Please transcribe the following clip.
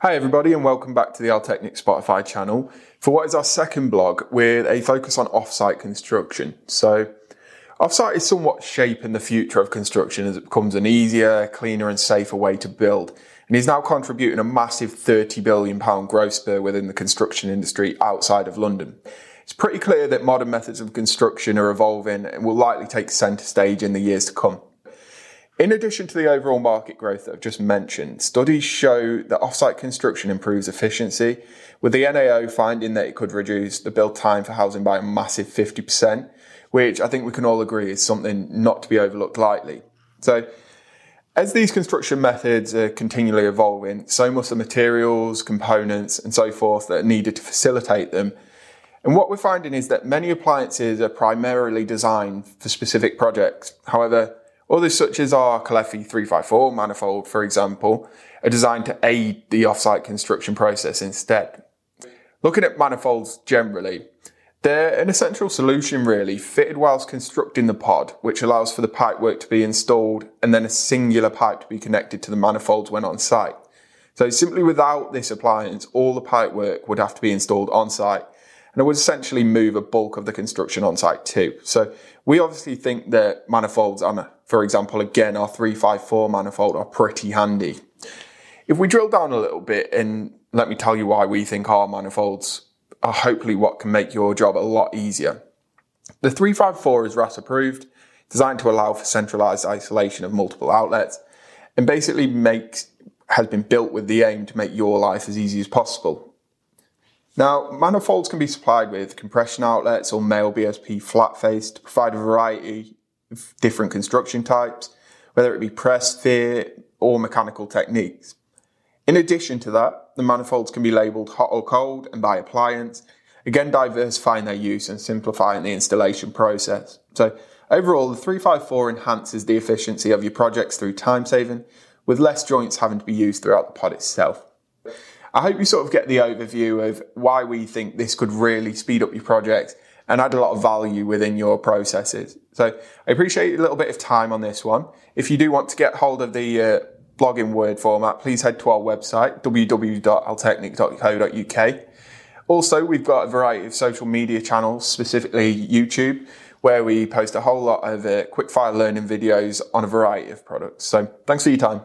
Hi, everybody, and welcome back to the Altecnic Spotify channel for what is our second blog with a focus on offsite construction. So, offsite is somewhat shaping the future of construction as it becomes an easier, cleaner, and safer way to build, and is now contributing a massive £30 billion growth spur within the construction industry outside of London. It's pretty clear that modern methods of construction are evolving and will likely take centre stage in the years to come. In addition to the overall market growth that I've just mentioned, studies show that offsite construction improves efficiency, with the NAO finding that it could reduce the build time for housing by a massive 50%, which I think we can all agree is something not to be overlooked lightly. So, as these construction methods are continually evolving, so must the materials, components, and so forth that are needed to facilitate them. And what we're finding is that many appliances are primarily designed for specific projects. However, Others, such as our Caleffi 354 manifold, for example, are designed to aid the offsite construction process instead. Looking at manifolds generally, they're an essential solution really, fitted whilst constructing the pod, which allows for the pipework to be installed and then a singular pipe to be connected to the manifolds when on site. So simply without this appliance, all the pipework would have to be installed on site and it would essentially move a bulk of the construction on site too. So we obviously think that manifolds on, for example, again, our 354 manifold are pretty handy. If we drill down a little bit and let me tell you why we think our manifolds are hopefully what can make your job a lot easier. The 354 is WRAS approved, designed to allow for centralized isolation of multiple outlets, and basically makes has been built with the aim to make your life as easy as possible. Now, manifolds can be supplied with compression outlets or male BSP flat face to provide a variety of different construction types, whether it be press, fit, or mechanical techniques. In addition to that, the manifolds can be labelled hot or cold and by appliance, again diversifying their use and simplifying the installation process. So overall, the 354 enhances the efficiency of your projects through time saving, with less joints having to be used throughout the pod itself. I hope you sort of get the overview of why we think this could really speed up your project and add a lot of value within your processes. So I appreciate a little bit of time on this one. If you do want to get hold of the uh, blog in Word format, please head to our website, www.altecnic.co.uk. Also, we've got a variety of social media channels, specifically YouTube, where we post a whole lot of uh, quick fire learning videos on a variety of products. So thanks for your time.